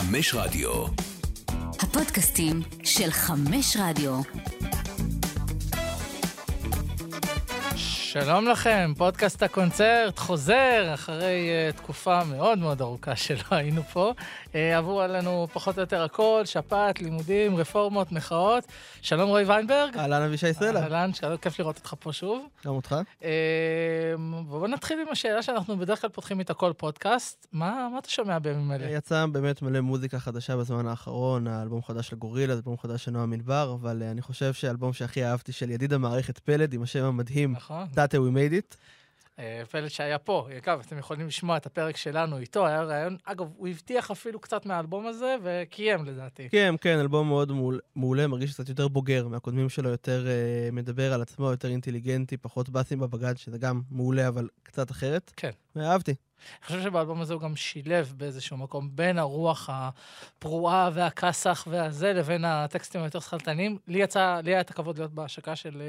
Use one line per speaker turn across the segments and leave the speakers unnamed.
חמש רדיו.
הפודקאסטים של חמש רדיו.
שלום לכם, פודקאסט הקונצרט חוזר אחרי uh, תקופה מאוד מאוד ארוכה שלא היינו פה. Uh, עברו עלינו פחות או יותר הכל, שפעת, לימודים, רפורמות, מחאות. שלום רועי ויינברג.
אהלן אבישי סלע.
אהלן, שלום, כיף לראות אותך פה שוב.
גם אותך.
Uh, ובואו נתחיל עם השאלה שאנחנו בדרך כלל פותחים איתה כל פודקאסט. מה, מה אתה שומע בימים אלה?
יצא באמת מלא מוזיקה חדשה בזמן האחרון, האלבום חדש של גורילה, אלבום חדש של נועה מדבר, אבל uh, אני חושב שהאלבום שהכי אהבתי של ידיד המערכת פלד, עם השם המדהים,
נכון.
דאטה We Made It.
אה, פלד שהיה פה, אגב, אתם יכולים לשמוע את הפרק שלנו איתו, היה רעיון, אגב, הוא הבטיח אפילו קצת מהאלבום הזה, וקיים לדעתי.
כן, כן, אלבום מאוד מעול- מעולה, מרגיש קצת יותר בוגר מהקודמים שלו, יותר uh, מדבר על עצמו, יותר אינטליגנטי, פחות באסים בבגד, שזה גם מעולה, אבל קצת אחרת.
כן.
ואהבתי.
אני חושב שבאלבום הזה הוא גם שילב באיזשהו מקום בין הרוח הפרועה והכסח והזה, לבין הטקסטים היותר שכלתניים. לי יצא, לי היה את הכבוד להיות בהשקה של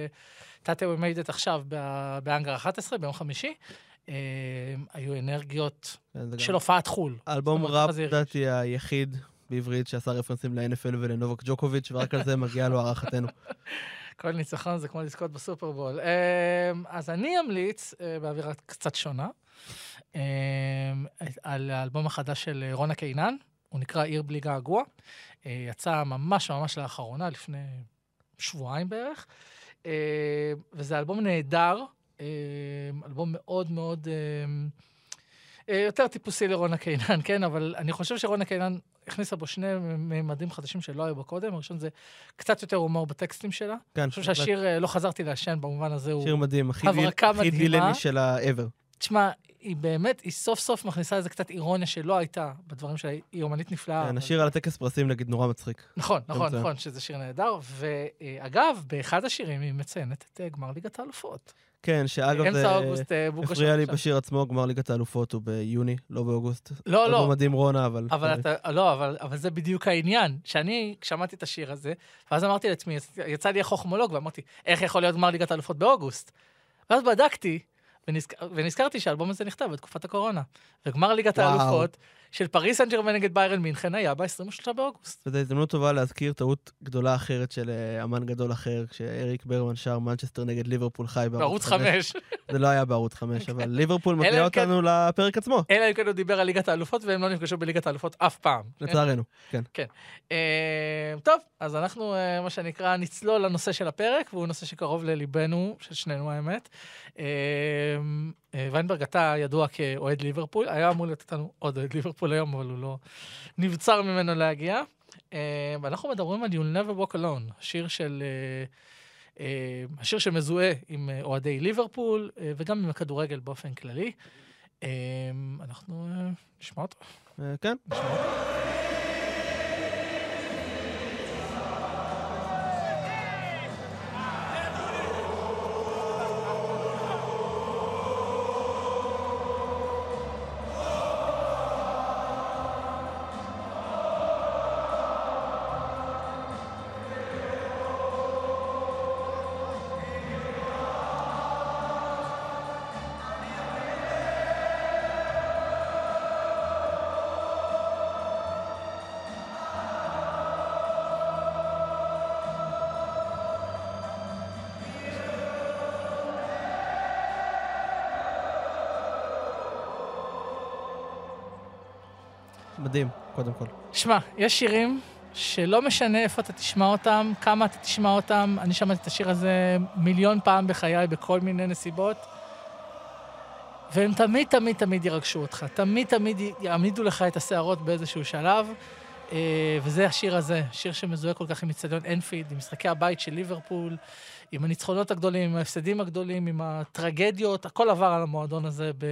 תתה We Made It עכשיו באנגר 11, ביום חמישי. אה, היו אנרגיות
כן,
של הופעת חו"ל.
אלבום ראפ. לדעתי, היחיד בעברית שעשה רפרנסים ל-NFL ולנובק ג'וקוביץ', ורק על זה מגיעה לו הערכתנו.
כל ניצחון זה כמו לזכות בסופרבול. אה, אז אני אמליץ, אה, באווירה קצת שונה, אה, על האלבום החדש של רונה קינן, הוא נקרא עיר בלי געגוע. אה, יצא ממש ממש לאחרונה, לפני שבועיים בערך, אה, וזה אלבום נהדר, אה, אלבום מאוד מאוד... יותר טיפוסי לרונה קינן, כן? אבל אני חושב שרונה קינן הכניסה בו שני ממדים חדשים שלא היו בו קודם. הראשון זה קצת יותר הומור בטקסטים שלה.
כן,
אני חושב שהשיר, לא חזרתי לעשן במובן הזה, הוא...
שיר מדהים, הכי
הברקה
דיל- הכי
מדהימה.
דילני של ה-ever.
תשמע, היא באמת, היא סוף סוף מכניסה איזה קצת אירוניה שלא הייתה בדברים שלה. היא אומנית נפלאה.
כן, השיר על הטקס פרסים, נגיד, נורא מצחיק.
נכון, נכון. נכון, שזה שיר נהדר. ואגב, באחד השירים היא מציינת את אה, גמר ליגת האלופות.
כן, שאגב, זה
אוגוסט, אה, בוקו
הפריע לי. בשיר עצמו, גמר ליגת האלופות הוא ביוני, לא באוגוסט.
לא, לא.
אלבום מדהים רונה, אבל...
אבל אתה, לא, אבל, אבל זה בדיוק העניין, שאני שמעתי את השיר הזה, ואז אמרתי לעצמי, יצא לי החוכמולוג, ואמרתי, איך יכול להיות גמר ליגת האלופות באוגוסט? ואז בדקתי, ונזכ... ונזכרתי שהאלבום הזה נכתב בתקופת הקורונה. וגמר ליגת. האלופות של פריס סן ג'רמן נגד ביירן מינכן היה ב-23 באוגוסט.
וזו הזדמנות טובה להזכיר טעות גדולה אחרת של אה, אמן גדול אחר, כשאריק ברמן שר מנצ'סטר נגד ליברפול חי
בערוץ 5.
זה לא היה בערוץ 5, אבל ליברפול
אלא
מביאה
אם כן-
אותנו לפרק עצמו,
אלא אם כן הוא דיבר על ליגת האלופות, והם לא נפגשו בליגת האלופות אף פעם.
לצערנו. כן.
אה, טוב, אז אנחנו, אה, מה שנקרא, נצלול לנושא של הפרק, והוא נושא שקרוב לליבנו, של שנינו האמת. אה, ויינברג, אתה ידוע כאוהד ליברפול, היה אמור להיות איתנו עוד אוהד ליברפול היום, אבל הוא לא נבצר ממנו להגיע. אה, ואנחנו מדברים על You'll Never Walk Alone, שיר של... אה, השיר שמזוהה עם אוהדי ליברפול, וגם עם הכדורגל באופן כללי. אנחנו נשמע אותו.
כן.
נשמע אותו.
קודם כל.
שמע, יש שירים שלא משנה איפה אתה תשמע אותם, כמה אתה תשמע אותם. אני שמעתי את השיר הזה מיליון פעם בחיי, בכל מיני נסיבות. והם תמיד, תמיד, תמיד ירגשו אותך. תמיד, תמיד יעמידו לך את השערות באיזשהו שלב. אה, וזה השיר הזה, שיר שמזוהה כל כך עם אצטדיון אנפילד, עם משחקי הבית של ליברפול, עם הניצחונות הגדולים, עם ההפסדים הגדולים, עם הטרגדיות, הכל עבר על המועדון הזה ב...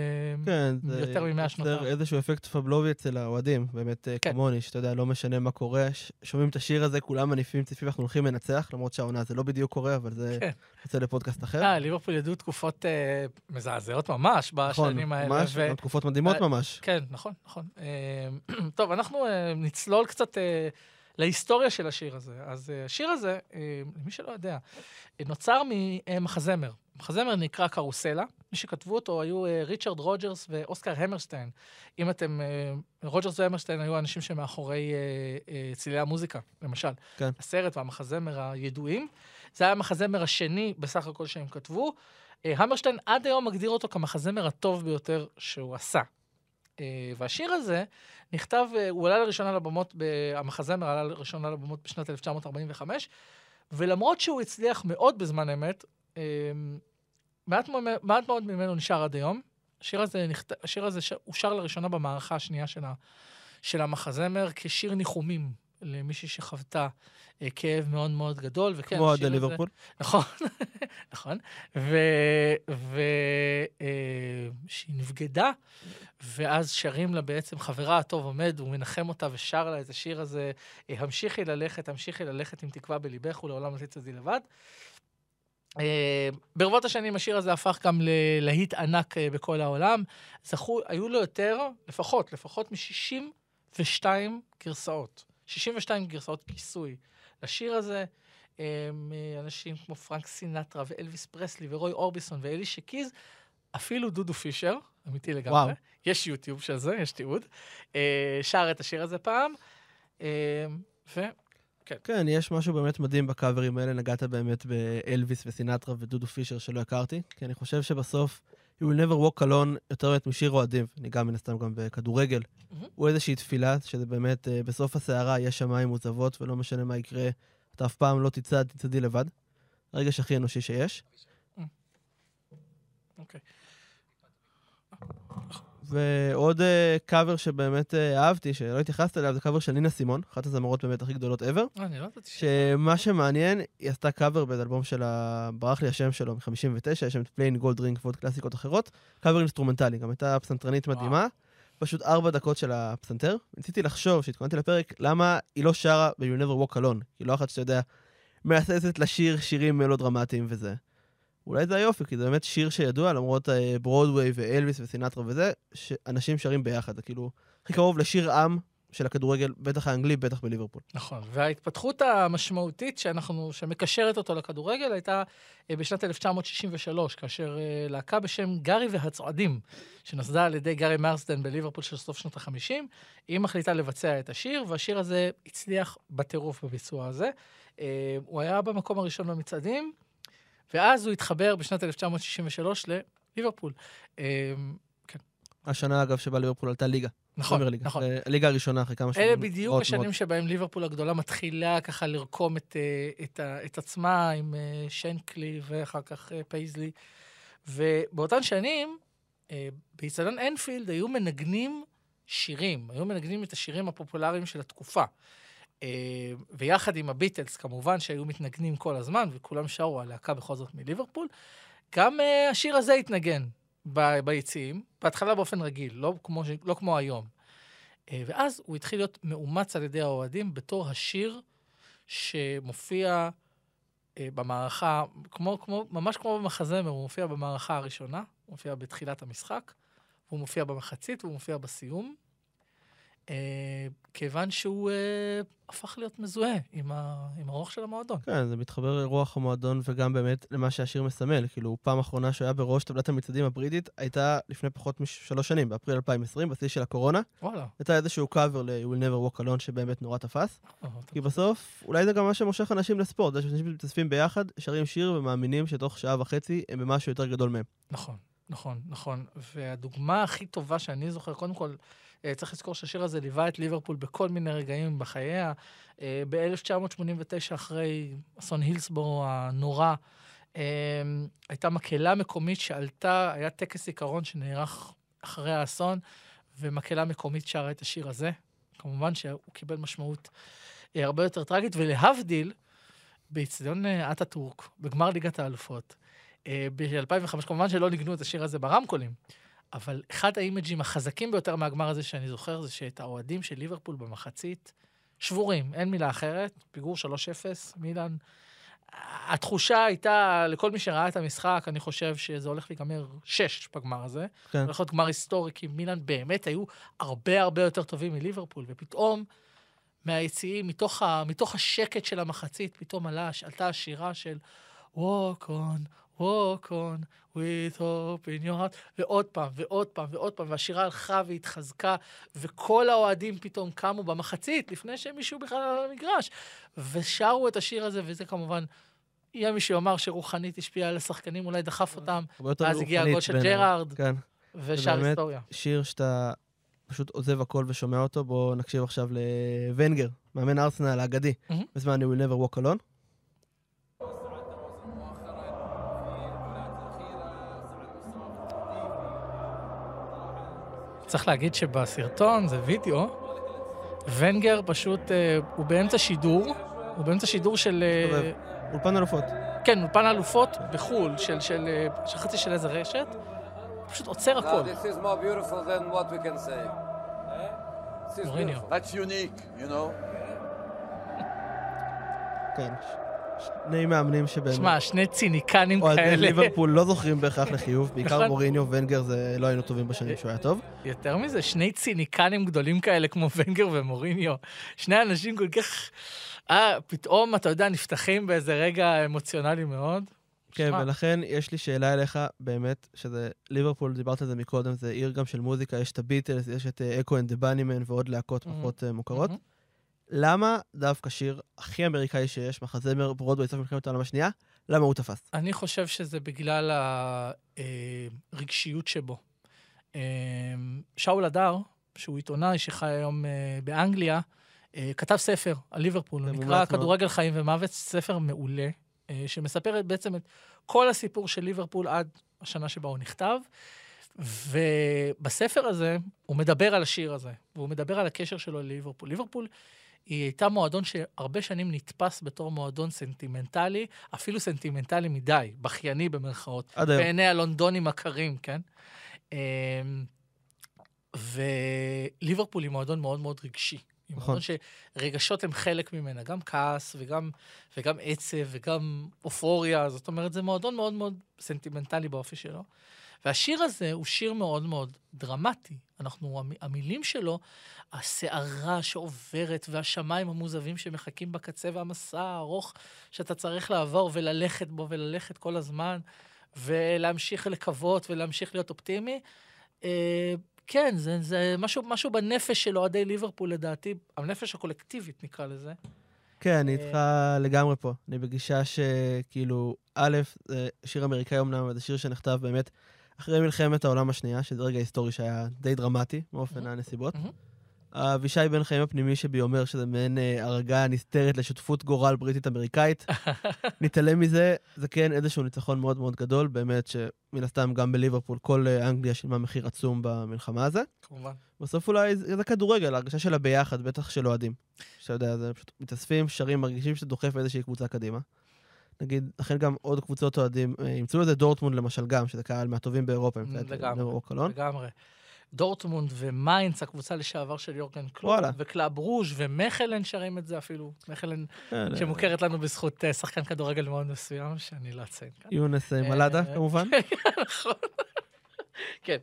כן, זה
יותר ממאה שנותיו.
יוצר איזשהו אפקט פבלובי אצל האוהדים, באמת אה,
כן.
כמוני, שאתה יודע, לא משנה מה קורה, ש- שומעים את השיר הזה, כולם מניפים ציפים, אנחנו הולכים לנצח, למרות שהעונה זה לא בדיוק קורה, אבל זה
כן.
יוצא לפודקאסט אחר.
אה, ליברפול ידעו תקופות אה, מזעזעות ממש
נכון,
בשנים האלה.
ממש,
ו-
תקופות מדהימות
אה,
ממש.
כן, נכון, נכון. אה, טוב, אנחנו אה, נצלול קצת אה, להיסטוריה של השיר הזה. אז אה, השיר הזה, אה, למי שלא יודע, אה, נוצר ממחזמר. מחזמר נקרא קרוסלה. מי שכתבו אותו היו אה, ריצ'רד רוג'רס ואוסקר המרשטיין. אם אתם... אה, רוג'רס והמרשטיין היו האנשים שמאחורי אה, אה, צלילי המוזיקה, למשל.
כן.
הסרט והמחזמר הידועים. זה היה המחזמר השני בסך הכל שהם כתבו. אה, המרשטיין עד היום מגדיר אותו כמחזמר הטוב ביותר שהוא עשה. אה, והשיר הזה נכתב, אה, הוא עלה לראשונה לבמות, המחזמר עלה לראשונה לבמות בשנת 1945, ולמרות שהוא הצליח מאוד בזמן אמת, אה, מעט, מעט מאוד ממנו נשאר עד היום. השיר הזה, נכת... השיר הזה ש... אושר לראשונה במערכה השנייה של, ה... של המחזמר כשיר ניחומים למישהי שחוותה אה, כאב מאוד מאוד גדול. וכן,
כמו עד ליברפול.
נכון, נכון. ושהיא נבגדה, ואז שרים לה בעצם, חברה הטוב עומד, הוא מנחם אותה ושר לה את השיר הזה, אה, המשיכי ללכת, המשיכי ללכת עם תקווה בליבך ולעולם לא תצעדי לבד. אה, ברבות השנים השיר הזה הפך גם ללהיט ענק אה, בכל העולם. זכו, היו לו יותר, לפחות, לפחות מ-62 גרסאות. 62 גרסאות כיסוי לשיר הזה. אה, אנשים כמו פרנק סינטרה ואלוויס פרסלי ורוי אורביסון ואלי שקיז, אפילו דודו פישר, אמיתי לגמרי.
וואו.
יש יוטיוב של זה, יש תיעוד. אה, שר את השיר הזה פעם. אה, ו...
כן, יש משהו באמת מדהים בקאברים האלה, נגעת באמת באלוויס וסינטרה ודודו פישר שלא הכרתי, כי אני חושב שבסוף, You will never walk alone יותר באמת משיר אוהדים, אני גם מן הסתם גם בכדורגל.
מהמם.
הוא איזושהי תפילה, שזה באמת, אה, בסוף הסערה יש שמיים מוצבות, ולא משנה מה יקרה, אתה אף פעם לא תצעד, תצעדי לבד. הרגש הכי אנושי שיש.
אוקיי.
ועוד קאבר שבאמת אה, אהבתי, שלא התייחסת אליו, זה קאבר של נינה סימון, אחת הזמרות באמת הכי גדולות ever.
אה, אני לא ידעתי ש...
שמה שמעניין, היא עשתה קאבר באיזה אלבום שלה, ברח לי השם שלו, מ-59, יש שם את Plain Gold Ring ועוד קלאסיקות אחרות. קאבר אינסטרומנטלי, גם הייתה פסנתרנית
וואו.
מדהימה. פשוט ארבע דקות של הפסנתר. ניסיתי לחשוב, כשהתכוננתי לפרק, למה היא לא שרה ב-You'll Never Walk Alone. היא לא אחת שאתה יודע, מהססת לשיר שירים מלודרמטיים וזה. אולי זה היופי, כי זה באמת שיר שידוע, למרות אה, ברודוויי ואלוויס וסינטרה וזה, שאנשים שרים ביחד. זה כאילו הכי קרוב לשיר עם של הכדורגל, בטח האנגלי, בטח בליברפול.
נכון, וההתפתחות המשמעותית שאנחנו, שמקשרת אותו לכדורגל הייתה אה, בשנת 1963, כאשר אה, להקה בשם גארי והצועדים, שנוסדה על ידי גארי מרסדן בליברפול של סוף שנות ה-50, היא מחליטה לבצע את השיר, והשיר הזה הצליח בטירוף בביצוע הזה. אה, הוא היה במקום הראשון במצעדים, ואז הוא התחבר בשנת 1963 לליברפול. אה,
השנה, אגב, שבה ליברפול עלתה ליגה.
נכון,
ליגה.
נכון.
הליגה הראשונה אחרי כמה שנים.
אלה בדיוק
אותן
השנים
מאוד.
שבהם ליברפול הגדולה מתחילה ככה לרקום את, אה, את, את עצמה עם אה, שנקלי ואחר כך אה, פייזלי. ובאותן שנים, אה, באיצטדיון אנפילד היו מנגנים שירים, היו מנגנים את השירים הפופולריים של התקופה. אה, ויחד עם הביטלס, כמובן, שהיו מתנגנים כל הזמן, וכולם שרו, הלהקה בכל זאת מליברפול, גם אה, השיר הזה התנגן ב- ביציעים, בהתחלה באופן רגיל, לא כמו, לא כמו היום. אה, ואז הוא התחיל להיות מאומץ על ידי האוהדים בתור השיר שמופיע במערכה, כמו, כמו, ממש כמו במחזמר, הוא מופיע במערכה הראשונה, הוא מופיע בתחילת המשחק, הוא מופיע במחצית והוא מופיע בסיום, כיוון שהוא אה, הפך להיות מזוהה עם, ה, עם הרוח של המועדון.
כן, זה מתחבר לרוח המועדון וגם באמת למה שהשיר מסמל. כאילו, פעם אחרונה שהוא היה בראש טבלת המצעדים הבריטית הייתה לפני פחות משלוש שנים, באפריל 2020, בשיא של הקורונה.
וואלה.
הייתה איזשהו קאבר ל-You will never walk alone שבאמת נורא תפס.
אה,
כי בסוף, אולי זה גם מה שמושך אנשים לספורט. זה שאנשים מתאספים ביחד, שרים שיר ומאמינים שתוך שעה וחצי הם במשהו יותר גדול מהם.
נכון, נכון, נכון. והדוגמה הכי טובה שאני זוכר, קודם כל, אה, צריך לזכור שהשיר הזה ליווה את ליברפול בכל מיני רגעים בחייה. אה, ב-1989, אחרי אסון הילסבורו הנורא, אה, הייתה מקהלה מקומית שעלתה, היה טקס זיכרון שנערך אחרי האסון, ומקהלה מקומית שרה את השיר הזה. כמובן שהוא קיבל משמעות אה, הרבה יותר טרגית, ולהבדיל, באיצטדיון אטאטורק, בגמר ליגת האלופות, אה, ב-2005, כמובן שלא ניגנו את השיר הזה ברמקולים, אבל אחד האימג'ים החזקים ביותר מהגמר הזה שאני זוכר, זה שאת האוהדים של ליברפול במחצית שבורים, אין מילה אחרת, פיגור 3-0, מילאן. התחושה הייתה, לכל מי שראה את המשחק, אני חושב שזה הולך להיגמר 6 בגמר הזה.
כן.
הולך להיות גמר היסטורי, כי מילאן באמת היו הרבה הרבה יותר טובים מליברפול, ופתאום מהיציעים, מתוך, ה, מתוך השקט של המחצית, פתאום עלה, עלתה השירה של Walk on, walk on, with hope in your heart, ועוד פעם, ועוד פעם, ועוד פעם, והשירה הלכה והתחזקה, וכל האוהדים פתאום קמו במחצית, לפני שמישהו בכלל על המגרש, ושרו את השיר הזה, וזה כמובן, יהיה מי שיאמר שרוחנית השפיעה על השחקנים, אולי דחף אותם, ואז הגיע הגול של. ג'רארד,
כן. באמת,
היסטוריה.
שיר שאתה פשוט עוזב הכל ושומע אותו, בואו נקשיב עכשיו לוונגר, מאמן ארסנל האגדי. בזמן You will never walk alone.
צריך להגיד שבסרטון, זה וידאו, ונגר פשוט, אה, הוא באמצע שידור, הוא באמצע שידור של... אה.
אולפן אלופות.
כן, אולפן אלופות בחו"ל, של, של, אה, של חצי של איזה רשת, פשוט עוצר
Now,
הכל.
this is more beautiful than what we can say. This is
מוריניו.
That's unique, you know.
כן. שני מאמנים שבאמת...
שמע, שני ציניקנים
אוהדי
כאלה.
ליברפול לא זוכרים בהכרח לחיוב, בעיקר
נכון.
מוריניו, ונגר זה לא היינו טובים בשנים שהוא היה טוב.
יותר מזה, שני ציניקנים גדולים כאלה כמו ונגר ומוריניו. שני אנשים כל כך... אה, פתאום, אתה יודע, נפתחים באיזה רגע אמוציונלי מאוד.
כן, ולכן יש לי שאלה אליך, באמת, שזה ליברפול, דיברת על זה מקודם, זה עיר גם של מוזיקה, יש את הביטלס, יש את Echo and the Bunnymen ועוד להקות
מהמם.
פחות אה, מוכרות.
מהמם.
למה דווקא שיר הכי אמריקאי שיש, מחזמר ברודווי סוף מלחמת העולם השנייה, למה הוא תפס?
אני חושב שזה בגלל הרגשיות שבו. אה, שאול הדר, שהוא עיתונאי שחי היום אה, באנגליה, אה, כתב ספר על ליברפול, הוא נקרא. כדורגל חיים ומוות, ספר מעולה, אה, שמספר בעצם את כל הסיפור של ליברפול עד השנה שבה הוא נכתב. ובספר הזה הוא מדבר על השיר הזה, והוא מדבר על הקשר שלו לליברפול. ליברפול היא הייתה מועדון שהרבה שנים נתפס בתור מועדון סנטימנטלי, אפילו סנטימנטלי מדי, בכייני במרכאות,
עד היום.
בעיני הלונדונים הקרים, כן? אמ, וליברפול היא מועדון מאוד מאוד רגשי. היא
נכון.
מועדון שרגשות הם חלק ממנה, גם כעס וגם, וגם עצב וגם אופוריה, זאת אומרת, זה מועדון מאוד מאוד סנטימנטלי באופי שלו. והשיר הזה הוא שיר מאוד מאוד דרמטי. אנחנו, המ- המילים שלו, הסערה שעוברת והשמיים המוזבים שמחכים בקצה והמסע הארוך שאתה צריך לעבור וללכת בו וללכת כל הזמן, ולהמשיך לקוות ולהמשיך להיות אופטימי. אה, כן, זה, זה משהו, משהו בנפש של אוהדי ליברפול, לדעתי, הנפש הקולקטיבית נקרא לזה.
כן, אני
אה,
איתך לגמרי פה. אני בגישה שכאילו, א', שיר אמריקאי אמנם, אבל זה שיר שנכתב באמת אחרי מלחמת העולם השנייה, שזה רגע היסטורי שהיה די דרמטי, מאופן
מהמם.
הנסיבות.
מהמם.
אבישי בן חיים הפנימי שבי אומר שזה מעין אה, הרגה נסתרת לשותפות גורל בריטית-אמריקאית. נתעלם מזה, זה כן איזשהו ניצחון מאוד מאוד גדול, באמת שמן הסתם גם בליברפול כל אה, אנגליה שילמה מחיר עצום במלחמה הזו.
כמובן.
בסוף אולי זה זה כדורגל, ההרגשה שלה ביחד, בטח של אוהדים. שאתה יודע, זה פשוט מתאספים, שרים, מרגישים שאתה דוחף איזושהי קבוצה קדימה. נגיד, לכן גם עוד קבוצות אוהדים, אה, ימצאו לזה דורטמונד למשל גם, שזה קהל מהטובים באירופה,
לגמרי.
קלון.
לגמרי. דורטמונד ומיינץ, הקבוצה לשעבר של יורגן קלופ,
וואלה.
וקלאב ברוז' ומכלן שרים את זה אפילו. מכלן
כן,
שמוכרת לנו בזכות אה, שחקן כדורגל מאוד מסוים, שאני לא אציין כאן.
יונס אה, מלאדה,
אה,
כמובן.
נכון. כן,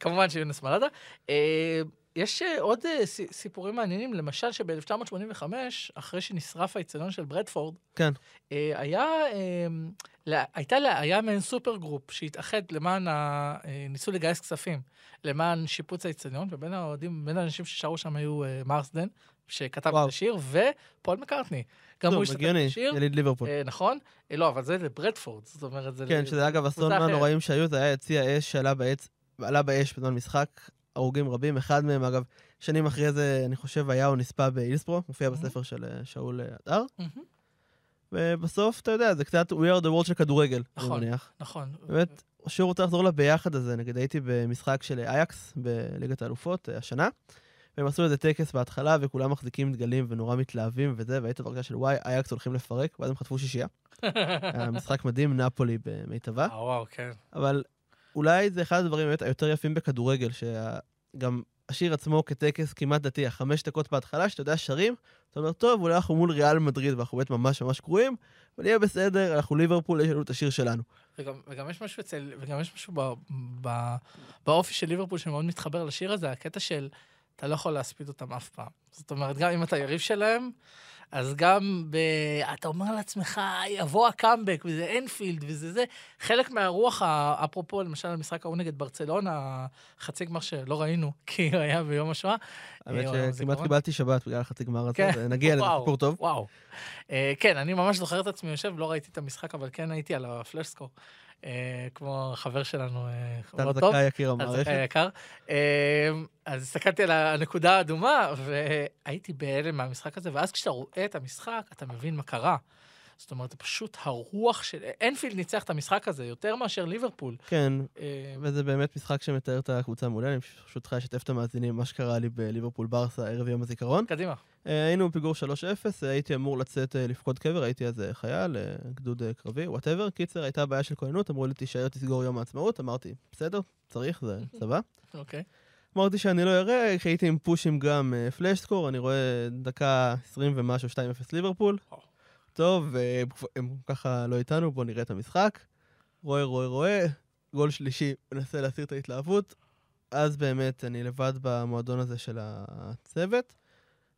כמובן שיונס מלאדה. יש אה, עוד אה, סי- סיפורים מעניינים, למשל שב-1985, אחרי שנשרף האיצטדיון של ברדפורד,
כן.
אה, היה, לה- הייתה, היה מעין supergroup שהתאחד למען, ה, ניסו לגייס כספים למען שיפוץ האיצטדיון, ובין האוהדים, בין האנשים ששרו שם היו מרסדן, שכתב
וואו.
את השיר, ופול מקארטני. גם הוא השתתף בשיר.
יליד ליברפול.
אה, נכון? אה, לא, אבל זה לברדפורד, זאת אומרת, זה...
כן,
ל-
שזה אגב אסון. מהנוראים שהיו, זה היה יציע אש שעלה בעץ, עלה באש בזמן משחק, הרוגים רבים, אחד מהם אגב, שנים אחרי זה, אני חושב, היה או נספה באילספרו, מופיע
מהמם.
בספר של אה, שאול אה, הדר,
מהמם,
ובסוף, אתה יודע, זה קצת We are the world של כדורגל, אני
נכון.
מניח.
נכון.
באמת, שוב רוצה לחזור לביחד הזה, נגיד הייתי במשחק של אייקס בליגת האלופות אה, השנה, והם עשו איזה טקס בהתחלה, וכולם מחזיקים דגלים ונורא מתלהבים וזה, והיית ברגע של וואי, אייקס הולכים לפרק, ואז הם חטפו שישייה. היה משחק מדהים, נפולי במיטבה.
אה, וואו, כן.
אבל אולי זה אחד הדברים באמת היותר יפים בכדורגל, שגם השיר עצמו כטקס כמעט דתי, החמש דקות בהתחלה, שאתה יודע, שרים, אתה אומר, טוב, אולי אנחנו מול ריאל מדריד, ואנחנו באמת ממש ממש גרועים, אבל יהיה בסדר, אנחנו ליברפול, יש לנו את השיר שלנו.
וגם, וגם יש משהו אצל, וגם יש משהו ב, ב, באופי של ליברפול שמאוד מתחבר לשיר הזה, הקטע של, אתה לא יכול להספיד אותם אף פעם. זאת אומרת, גם אם אתה יריב שלהם, אז גם ב... אתה אומר לעצמך, יבוא הקאמבק, וזה אנפילד, וזה זה. חלק מהרוח, ה- אפרופו, למשל, המשחק ההוא נגד ברצלונה, חצי גמר שלא ראינו, כי הוא היה ביום השואה.
האמת
אה,
שכמעט. קיבלתי שבת בגלל החצי גמר הזה,
כן.
ונגיע לזה, סיפור טוב.
וואו. אה, כן, אני ממש זוכר את עצמי יושב, לא ראיתי את המשחק, אבל כן הייתי על הפלשסקור. אה, כמו החבר שלנו, אה,
טל
טוב.
זכאי יקיר
אז
המערכת.
יקר. אה, אז הסתכלתי על הנקודה האדומה, והייתי בהלם מהמשחק הזה, ואז כשאתה רואה את המשחק, אתה מבין מה קרה. זאת אומרת, זה פשוט הרוח של... אנפילד ניצח את המשחק הזה יותר מאשר ליברפול.
כן,
אה,
וזה באמת משחק שמתאר את הקבוצה מעולה, אני פשוט חייב לשתף את המאזינים מה שקרה לי בליברפול ברסה ערב יום הזיכרון.
קדימה.
אה, היינו בפיגור 3-0, אה, הייתי אמור לצאת לפקוד קבר, הייתי אז חייל, גדוד קרבי, whatever. קיצר, הייתה בעיה של כהנות, אמרו לי, תישאר, תסגור יום העצמאות. אמרתי, בסדר, צריך, זה צבא.
אוקיי.
אמרתי שאני לא אראה, הייתי עם פושים גם אה, FlashScore, אני רואה דקה 20 ומשהו, 2-0 ליברפול. טוב, אה, הם ככה לא איתנו, בואו נראה את המשחק. רואה, רואה, רואה, גול שלישי, מנסה להסיר את ההתלהבות. אז באמת, אני לבד במועדון הזה של הצוות.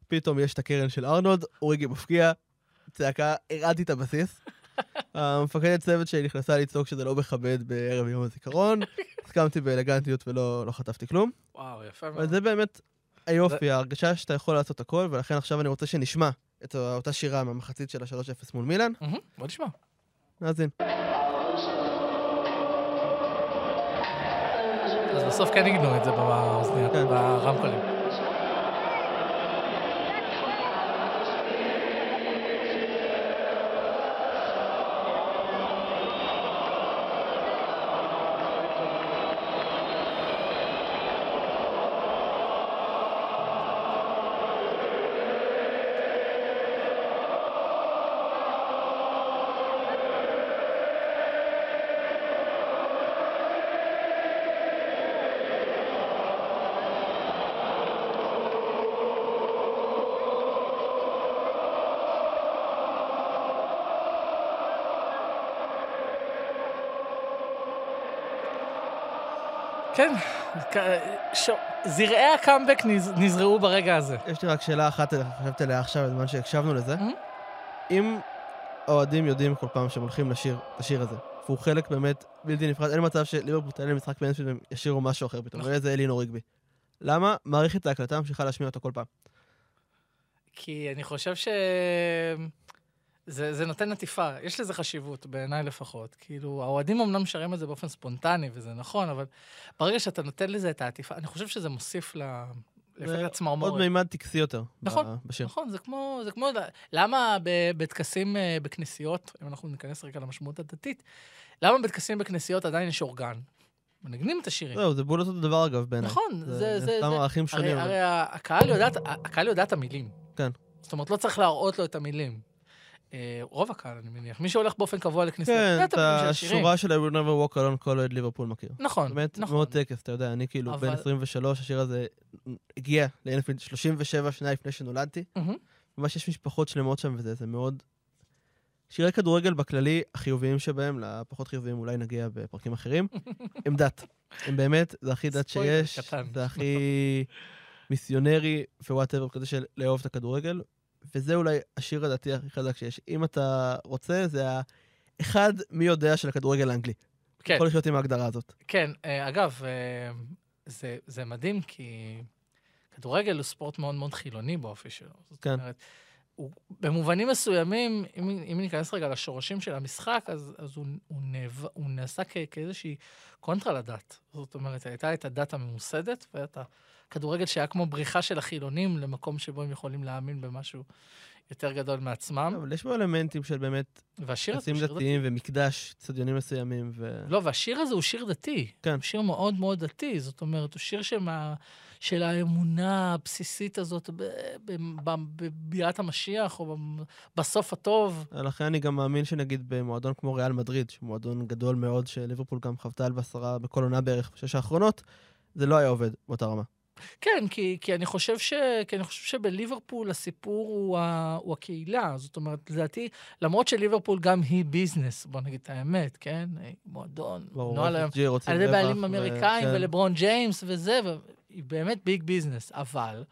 פתאום יש את הקרן של ארנולד, אוריגי מפקיע, צעקה, הרעדתי את הבסיס. המפקדת צוות שלי נכנסה לצעוק שזה לא מכבד בערב יום הזיכרון. הסכמתי באלגנטיות ולא לא חטפתי כלום.
וואו, יפה מאוד.
אבל זה באמת היופי, ההרגשה שאתה יכול לעשות הכל, ולכן עכשיו אני רוצה שנשמע את אותה שירה מהמחצית של ה-3-0 מול מילאן.
מהמם, בוא נשמע.
נאזין.
אז בסוף כן עיגנו את זה
כן.
ברמקולים. כן, ש- זרעי הקאמבק נז- נזרעו ברגע הזה.
יש לי רק שאלה אחת, חשבתי עליה עכשיו, בזמן שהקשבנו לזה.
Mhm.
אם האוהדים יודעים כל פעם שהם הולכים לשיר את השיר הזה, והוא חלק באמת בלתי נפרד, אין מצב שליברפול תעלה למשחק באנפילד והם ישירו משהו אחר פתאום,
נכון.
ואיזה אלינור ריגבי. למה מערכת ההקלטה ממשיכה להשמיע אותו כל פעם?
כי אני חושב ש... זה, זה נותן עטיפה, יש לזה חשיבות, בעיניי לפחות. כאילו, האוהדים אמנם שרים את זה באופן ספונטני, וזה נכון, אבל ברגע שאתה נותן לזה את העטיפה, אני חושב שזה מוסיף ל...
זה
לאפקט
עוד. מימד טקסי יותר
נכון,
בשיר.
נכון, זה כמו, זה כמו, למה בטקסים אה, בכנסיות, אם אנחנו ניכנס רגע למשמעות הדתית, למה בטקסים בכנסיות עדיין יש אורגן? מנגנים את השירים.
זהו, זה בול אותו דבר אגב בעיניי.
נכון, זה- זה-
סתם
זה-
ערכים
הרי,
שונים. אבל-
הרי הקהל יודע, הקהל יודע את המילים.
כן.
זאת אומרת, לא צריך להראות לו את המילים. אה, רוב הקהל, אני מניח. מי שהולך באופן קבוע יודע
כן,
את.
השורה של I will never walk alone כל אוהד ליברפול מכיר.
נכון,
באמת,
נכון.
מאוד טקס, אתה יודע, אני כאילו בן
אבל-
23, השיר הזה הגיע לאנפילד 37 שנה לפני שנולדתי.
מהמם.
ממש יש משפחות שלמות שם וזה, זה מאוד... שירי כדורגל בכללי, החיוביים שבהם, לפחות חיוביים אולי נגיע בפרקים אחרים, הם דת. הם באמת, זה הכי דת שיש. זה הכי מיסיונרי ו whatever כזה של לאהוב את הכדורגל, וזה אולי השיר הדתי הכי חזק שיש. אם אתה רוצה, זה האחד מי יודע של הכדורגל האנגלי.
כן,
יכול לחיות עם ההגדרה הזאת.
כן. אה, אגב, אה, זה, זה מדהים, כי כדורגל הוא ספורט מאוד מאוד חילוני באופי שלו. זאת
כן.
אומרת, הוא, במובנים מסוימים, אם, אם ניכנס רגע לשורשים של המשחק, אז, אז הוא, הוא, נאבק, הוא נעשה כ, כאיזושהי קונטרה לדת. זאת אומרת, הייתה את הדת הממוסדת, ואת הכדורגל שהיה כמו בריחה של החילונים למקום שבו הם יכולים להאמין במשהו יותר גדול מעצמם.
אבל יש בו אלמנטים של באמת
והשיר הזה הוא שיר דתי.
דתיים ומקדש, צדיונים מסוימים, ו...
לא, והשיר הזה הוא שיר דתי.
כן.
הוא שיר מאוד מאוד דתי. זאת אומרת, הוא שיר שמה, של האמונה הבסיסית הזאת בביאת המשיח, או בסוף הטוב.
לכן אני גם מאמין שנגיד במועדון כמו ריאל מדריד, שהוא מועדון גדול מאוד, שליברפול גם חוותה על בשרה בכל עונה בערך בשש האחרונות, זה לא היה עובד באותה רמה.
כן, כי, כי, אני חושב ש, כי אני חושב שבליברפול הסיפור הוא, ה, הוא הקהילה. זאת אומרת, לדעתי, למרות שליברפול גם היא business, בוא נגיד את האמת, כן? מועדון, מנוהל היום. על ידי בעלים אמריקאים,
כן.
ולברון ג'יימס וזה, היא באמת big business, אבל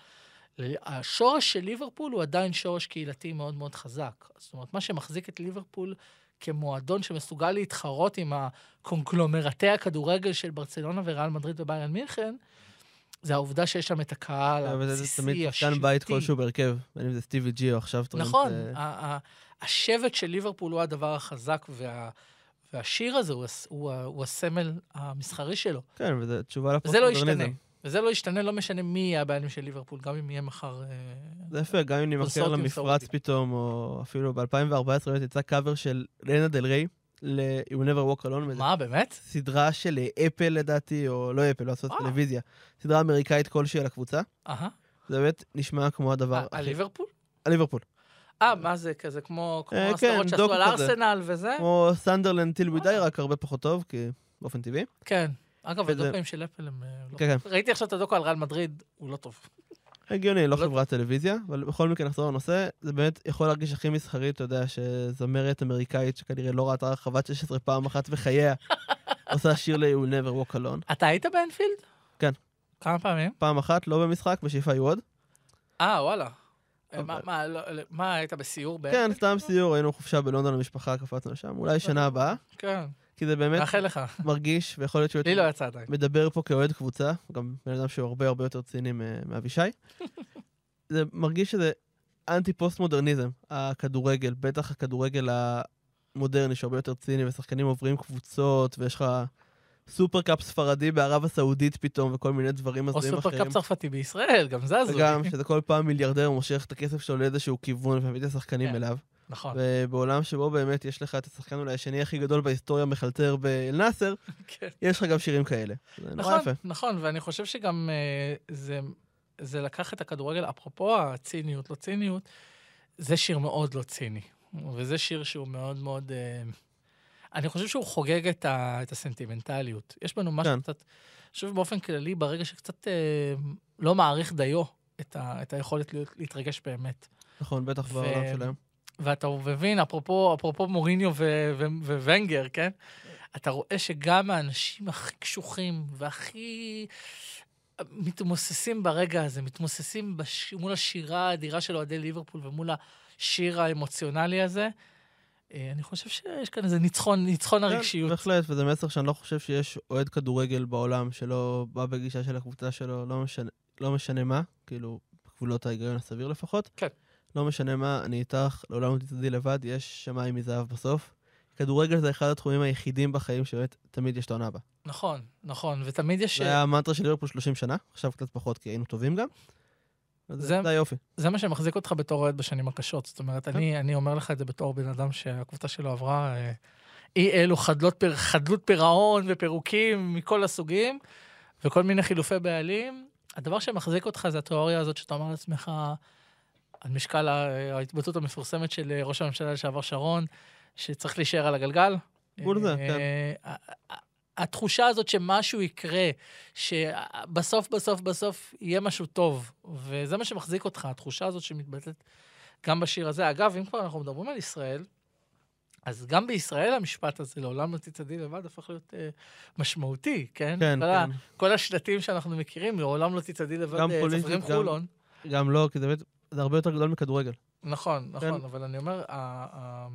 השורש של ליברפול הוא עדיין שורש קהילתי מאוד מאוד חזק. זאת אומרת, מה שמחזיק את ליברפול כמועדון שמסוגל להתחרות עם הקונגלומרטי הכדורגל של ברצלונה וריאל מדריד וביירן מינכן, זה העובדה שיש שם את הקהל הבסיסי,
תמיד שחקן בית
השבטי.
כלשהו בהרכב, בין אם זה סטיבי ג'י או עכשיו טרנט.
נכון,
אה,
השבט של ליברפול הוא הדבר החזק, וה, והשיר הזה הוא, הסמל המסחרי שלו.
כן, וזו תשובה
וזה לא ישתנה. וזה לא ישתנה, לא משנה מי יהיה הבעלים של ליברפול, גם אם יהיה מחר... אה,
זה יפה, גם אם נמכר למפרץ. פתאום, או אפילו ב-2014 באמת יצא קאבר של לנה דל ריי, ל-You Never Walk Alone,
מה, באמת?
סדרה של אה, אפל לדעתי, או לא אפל, לא
אה.
טלוויזיה, סדרה אמריקאית כלשהי על הקבוצה.
אהה.
זה באמת נשמע כמו הדבר
אה, על ליברפול?
על ליברפול.
אה, מה זה, כזה כמו כמו
אה,
הסדרות
כן,
שעשו
דוקו
על. ארסנל וזה?
כמו סנדרלנד טיל
אה.
רק הרבה פחות טוב, כי באופן טבעי.
כן. אגב, הדוקאים של אפל הם... אה, לא-
כן,
ראיתי עכשיו את הדוקו על ריאל מדריד, הוא לא טוב.
הגיוני, לא חברת טלוויזיה, אבל בכל מקרה נחזור לנושא, זה באמת יכול להרגיש הכי מסחרי, אתה יודע, שזמרת אמריקאית שכנראה לא ראתה רחבת 16 פעם אחת בחייה, עושה שיר ל-You Never Walk Alone.
אתה היית באנפילד?
כן.
כמה פעמים?
פעם אחת, לא במשחק, בשאיפה היו עוד.
אה, וואלה. אה,
אבל-
מה, מה, לא- מה, היית בסיור
כן? סתם סיור, היינו חופשה בלונדון למשפחה, קפצנו לשם, אולי שנה הבאה,
כן,
כי זה באמת
מאחל לך.
מרגיש, ויכול להיות שהוא
לי לא יצא עדיין.
מדבר פה כאוהד קבוצה, גם בן אדם שהוא הרבה הרבה יותר ציני מאבישי. זה מרגיש שזה אנטי פוסט-מודרניזם, הכדורגל, בטח הכדורגל המודרני, שהרבה יותר ציני, ושחקנים עוברים קבוצות, ויש לך סופרקאפ ספרדי בערב הסעודית פתאום, וכל מיני דברים
או
הזויים אחרים.
סופרקאפ צרפתי בישראל, גם זה הזוי.
וגם שזה כל פעם מיליארדר מושך את הכסף שלו לאיזשהו כיוון ומביא את השחקנים
כן.
אליו.
נכון,
ובעולם שבו באמת יש לך את השחקן אולי השני הכי גדול בהיסטוריה מחלטר באל-נאסר,
כן.
יש לך גם שירים כאלה. זה נורא
נכון,
יפה.
נכון, ואני חושב שגם אה, זה, זה לקח את הכדורגל, אפרופו הציניות, לא ציניות, זה שיר מאוד לא ציני. וזה שיר שהוא מאוד מאוד... אה, אני חושב שהוא חוגג את, ה, את הסנטימנטליות. יש בנו משהו
כן.
קצת... אני חושב באופן כללי, ברגע שקצת אה, לא מעריך דיו את, ה, את היכולת להיות, להתרגש באמת.
נכון, בטח
ו-
בעולם שלהם.
ואתה מבין, אפרופו, אפרופו מוריניו וונגר, כן? אתה רואה שגם האנשים הכי קשוחים והכי מתמוססים ברגע הזה, מתמוססים בש... מול השירה האדירה של אוהדי ליברפול ומול השיר האמוציונלי הזה, אה, אני חושב שיש כאן איזה ניצחון, ניצחון
כן,
הרגשיות.
בהחלט, וזה מסר שאני לא חושב שיש אוהד כדורגל בעולם שלא בא בגישה של הקבוצה שלו, לא משנה, לא משנה מה, כאילו, בגבולות ההיגיון הסביר לפחות.
כן.
לא משנה מה, אני איתך, לעולם לא תצעדי לבד, יש שמיים מזהב בסוף. כדורגל זה אחד התחומים היחידים בחיים שבאמת תמיד יש את העונה הבאה.
נכון, נכון, ותמיד יש...
זה היה המנטרה של ליברפול 30 שנה, עכשיו קצת פחות כי היינו טובים גם.
זה-
זה היופי.
זה מה שמחזיק אותך בתור אוהד בשנים הקשות. זאת אומרת,
כן.
אני, אני אומר לך את זה בתור בן אדם שהקבוצה שלו עברה אה, אי אלו חדלות, פר, חדלות פירעון ופירוקים מכל הסוגים, וכל מיני חילופי בעלים. הדבר שמחזיק אותך זה התיאוריה הזאת שאתה אומר לעצמך, על משקל ה- ההתבטאות המפורסמת של אה, ראש הממשלה לשעבר שרון, שצריך להישאר על הגלגל.
מול זה,
אה,
כן.
ה- ה- התחושה הזאת שמשהו יקרה, שבסוף, בסוף, בסוף יהיה משהו טוב, וזה מה שמחזיק אותך, התחושה הזאת שמתבטאת גם בשיר הזה. אגב, אם כבר אנחנו מדברים על ישראל, אז גם בישראל המשפט הזה, לעולם לא תצעדי לבד, הפך להיות אה, משמעותי, כן?
כן,
כל, ה,
כן.
כל השלטים שאנחנו מכירים, לעולם לא תצעדי לבד,
גם
אה,
פוליטית,
צפרים
גם-
חולון.
גם לא, כי זה באמת, זה הרבה יותר גדול מכדורגל.
נכון, נכון,
כן.
אבל אני אומר, ה- ה-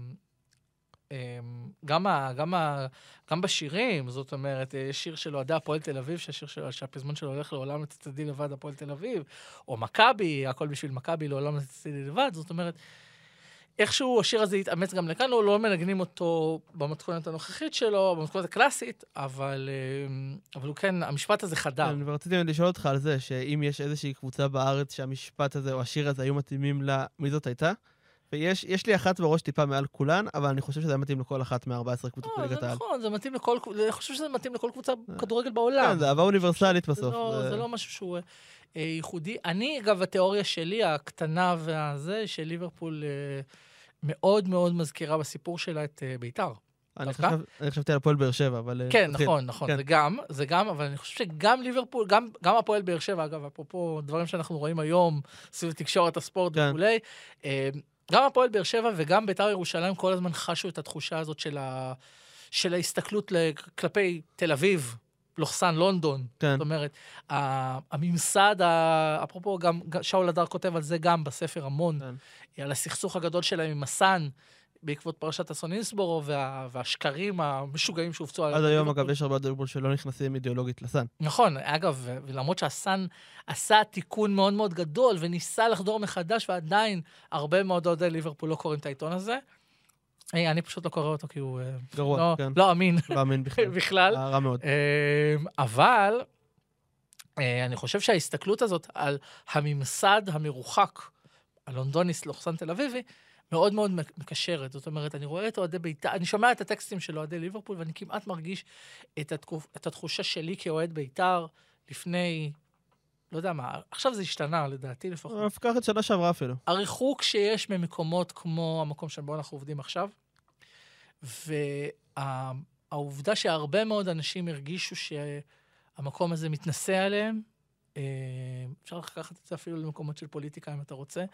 אמ, גם, ה, גם, ה, גם בשירים, זאת אומרת, אה, יש שיר של אוהדי הפועל תל אביב, שהשיר של, שהפזמון שלו הולך לעולם לצדדי לבד, הפועל תל אביב, או מכבי, הכל בשביל מכבי, לעולם לצדדי לבד, זאת אומרת, איכשהו השיר הזה יתאמץ גם לכאן, לא, לא מנגנים אותו במתכונת הנוכחית שלו, במתכונת הקלאסית, אבל, אמ, אבל הוא כן, המשפט הזה חדר.
כן, ורציתי לשאול אותך על זה, שאם יש איזושהי קבוצה בארץ שהמשפט הזה או השיר הזה היו מתאימים לה, מי זאת הייתה? ויש יש לי אחת בראש טיפה מעל כולן, אבל אני חושב שזה היה מתאים לכל אחת מ-14 קבוצות
לא,
בליגת
זה
העל.
נכון, זה מתאים לכל, אני חושב שזה מתאים לכל קבוצה כדורגל בעולם.
כן, זה אהבה אוניברסלית
זה
בסוף.
לא, זה לא משהו שהוא אה, ייחודי. אני, אגב, התיאוריה שלי, הקטנה והזה, של ליברפול אה, מאוד מאוד מזכירה בסיפור שלה את אה, ביתר.
אני
דווקא?
חשב- אני חשבתי על הפועל באר שבע, אבל... אה,
כן,
תתחיל.
נכון, נכון,
כן.
זה גם, זה גם, אבל אני חושב שגם ליברפול, גם, גם הפועל באר שבע, אגב, אפרופו דברים שאנחנו רואים היום סביב תקשורת הספורט
כן.
וכולי, אה, גם הפועל באר שבע וגם ביתר ירושלים כל הזמן חשו את התחושה הזאת של, ה, של ההסתכלות ל- כלפי תל אביב, לוחסן לונדון.
כן.
זאת אומרת, הממסד, אפרופו, גם שאול הדר כותב על זה גם בספר המון,
כן.
על הסכסוך הגדול שלהם עם הסאן, בעקבות פרשת אסון אינסבורו, וה, והשקרים המשוגעים שהופצו על...
עד היום. אגב, יש הרבה ליברפול שלא נכנסים אידיאולוגית לסאן.
נכון, אגב, ולמרות שהסאן עשה תיקון מאוד מאוד גדול וניסה לחדור מחדש, ועדיין הרבה מאוד אוהדי ליברפול לא קוראים את העיתון הזה. היי, אני פשוט לא קורא אותו כי הוא אה,
גרוע,
לא,
כן.
לא אמין
לא מאמין בכלל.
בכלל.
אה, רע מאוד.
אמ, אבל אה, אני חושב שההסתכלות הזאת על הממסד המרוחק, הלונדוניסט לוחסן תל אביבי, מאוד מאוד מקשרת. זאת אומרת, אני רואה את אוהדי בית"ר, אני שומע את הטקסטים של אוהדי ליברפול, ואני כמעט מרגיש את, התקופ, את התחושה שלי כאוהד בית"ר לפני, לא יודע מה, עכשיו זה השתנה לדעתי לפחות.
קח את שנה שעברה אפילו.
הריחוק שיש ממקומות כמו המקום שבו אנחנו עובדים עכשיו, והעובדה שהרבה מאוד אנשים הרגישו שהמקום הזה מתנשא עליהם, אה, אפשר לקחת את זה אפילו למקומות של פוליטיקה אם אתה רוצה,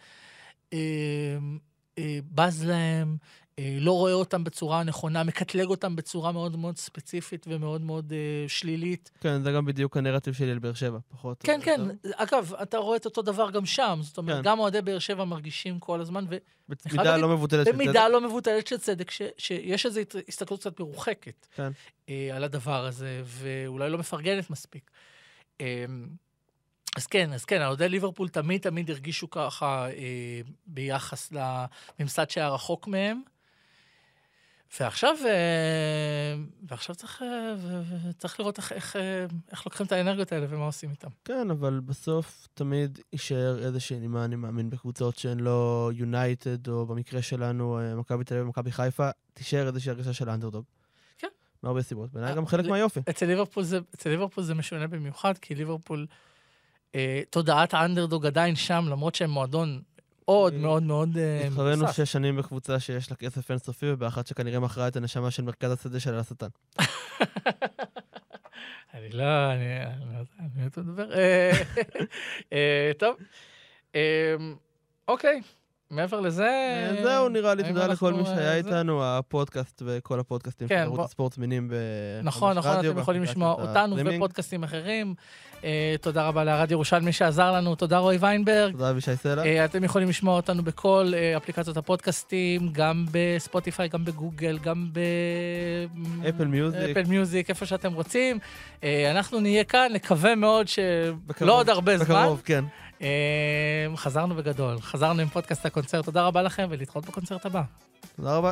אה, בז להם, אה, לא רואה אותם בצורה הנכונה, מקטלג אותם בצורה מאוד מאוד ספציפית ומאוד מאוד אה, שלילית.
כן, זה גם בדיוק הנרטיב שלי על באר שבע, פחות.
כן,
או
כן.
יותר.
אגב, אתה רואה את אותו דבר גם שם. זאת אומרת,
כן.
גם אוהדי באר שבע מרגישים כל הזמן, ו...
במידה לא מבוטלת של
במידה לא מבוטלת של צדק, ש, שיש איזו הסתכלות קצת מרוחקת
כן.
אה, על הדבר הזה, ואולי לא מפרגנת מספיק. אה, אז כן, אז כן, אוהדי ליברפול תמיד תמיד הרגישו ככה אה, ביחס לממסד שהיה רחוק מהם. ועכשיו, אה, ועכשיו צריך, אה, צריך לראות איך, איך, אה, איך לוקחים את האנרגיות האלה ומה עושים איתם.
כן, אבל בסוף תמיד יישאר איזושהי נימה, אני מאמין, בקבוצות שהן לא יונייטד, או במקרה שלנו, אה, מכבי תל אביב ומכבי חיפה, תישאר איזושהי הרגשה של אנדרדוג.
כן.
מהרבה סיבות. בעיניי
אה,
גם חלק מהיופי.
אצל ליברפול זה, אצל ליברפול זה משונה במיוחד, כי ליברפול, תודעת האנדרדוג עדיין שם, למרות שהם מועדון מאוד
אה,
מאוד מאוד אה,
התחרנו
מבוסס.
שש שנים בקבוצה שיש לה כסף אינסופי, ובאחת שכנראה מכרה את הנשמה של מרכז השדה של השטן.
אני לא, אני אני לא יודע, אני לא יודע לדבר. אה, אה, טוב, אה, אוקיי, מעבר לזה...
זהו, נראה לי, תודה לכל מי שהיה
אה?
איתנו, הפודקאסט וכל הפודקאסטים של
כן,
ערוץ
בוא-
הספורט זמינים ב...
נכון, נכון, אתם יכולים לשמוע אותנו. ופודקאסטים אחרים. אה, תודה רבה לארד ירושלמי שעזר לנו, תודה רואי ויינברג.
תודה אבישי סלע.
אה, אתם יכולים לשמוע אותנו בכל אפליקציות הפודקאסטים, גם בספוטיפיי, גם בגוגל, גם ב...
אפל מיוזיק.
אפל מיוזיק, איפה שאתם רוצים. אנחנו נהיה כאן, נקווה מאוד שלא עוד הרבה זמן.
בקרוב, כן.
אה, חזרנו בגדול, חזרנו עם פודקאסט הקונצרט. תודה רבה לכם ולהתראות בקונצרט הבא.
תודה רבה.